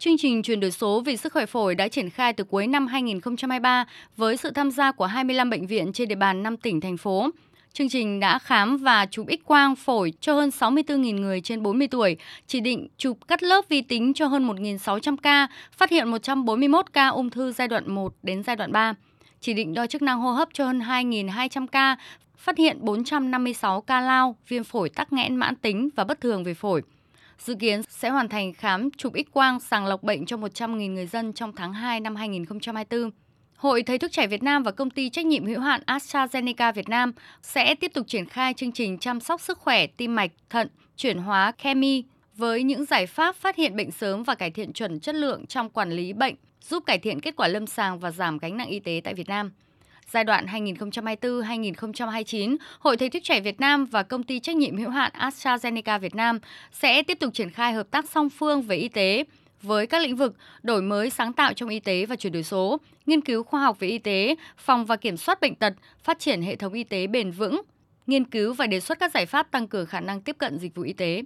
Chương trình chuyển đổi số vì sức khỏe phổi đã triển khai từ cuối năm 2023 với sự tham gia của 25 bệnh viện trên địa bàn 5 tỉnh, thành phố. Chương trình đã khám và chụp X-quang phổi cho hơn 64.000 người trên 40 tuổi, chỉ định chụp cắt lớp vi tính cho hơn 1.600 ca, phát hiện 141 ca ung thư giai đoạn 1 đến giai đoạn 3. Chỉ định đo chức năng hô hấp cho hơn 2.200 ca, phát hiện 456 ca lao, viêm phổi tắc nghẽn mãn tính và bất thường về phổi. Dự kiến sẽ hoàn thành khám chụp X-quang sàng lọc bệnh cho 100.000 người dân trong tháng 2 năm 2024. Hội Thầy thuốc trẻ Việt Nam và công ty trách nhiệm hữu hạn AstraZeneca Việt Nam sẽ tiếp tục triển khai chương trình chăm sóc sức khỏe tim mạch, thận, chuyển hóa Chemi với những giải pháp phát hiện bệnh sớm và cải thiện chuẩn chất lượng trong quản lý bệnh, giúp cải thiện kết quả lâm sàng và giảm gánh nặng y tế tại Việt Nam. Giai đoạn 2024-2029, Hội Thầy thuốc trẻ Việt Nam và công ty trách nhiệm hữu hạn AstraZeneca Việt Nam sẽ tiếp tục triển khai hợp tác song phương về y tế, với các lĩnh vực đổi mới sáng tạo trong y tế và chuyển đổi số, nghiên cứu khoa học về y tế, phòng và kiểm soát bệnh tật, phát triển hệ thống y tế bền vững, nghiên cứu và đề xuất các giải pháp tăng cường khả năng tiếp cận dịch vụ y tế.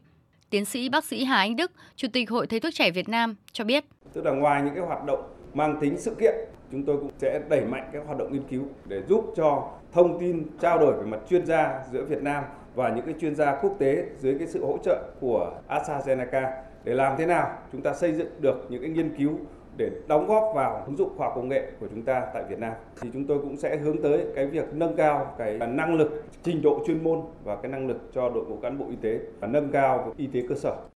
Tiến sĩ bác sĩ Hà Anh Đức, Chủ tịch Hội Thầy thuốc trẻ Việt Nam cho biết. Tức là ngoài những cái hoạt động mang tính sự kiện, chúng tôi cũng sẽ đẩy mạnh các hoạt động nghiên cứu để giúp cho thông tin trao đổi về mặt chuyên gia giữa Việt Nam và những cái chuyên gia quốc tế dưới cái sự hỗ trợ của AstraZeneca để làm thế nào chúng ta xây dựng được những cái nghiên cứu để đóng góp vào ứng dụng khoa học công nghệ của chúng ta tại Việt Nam. Thì chúng tôi cũng sẽ hướng tới cái việc nâng cao cái năng lực trình độ chuyên môn và cái năng lực cho đội ngũ cán bộ y tế và nâng cao y tế cơ sở.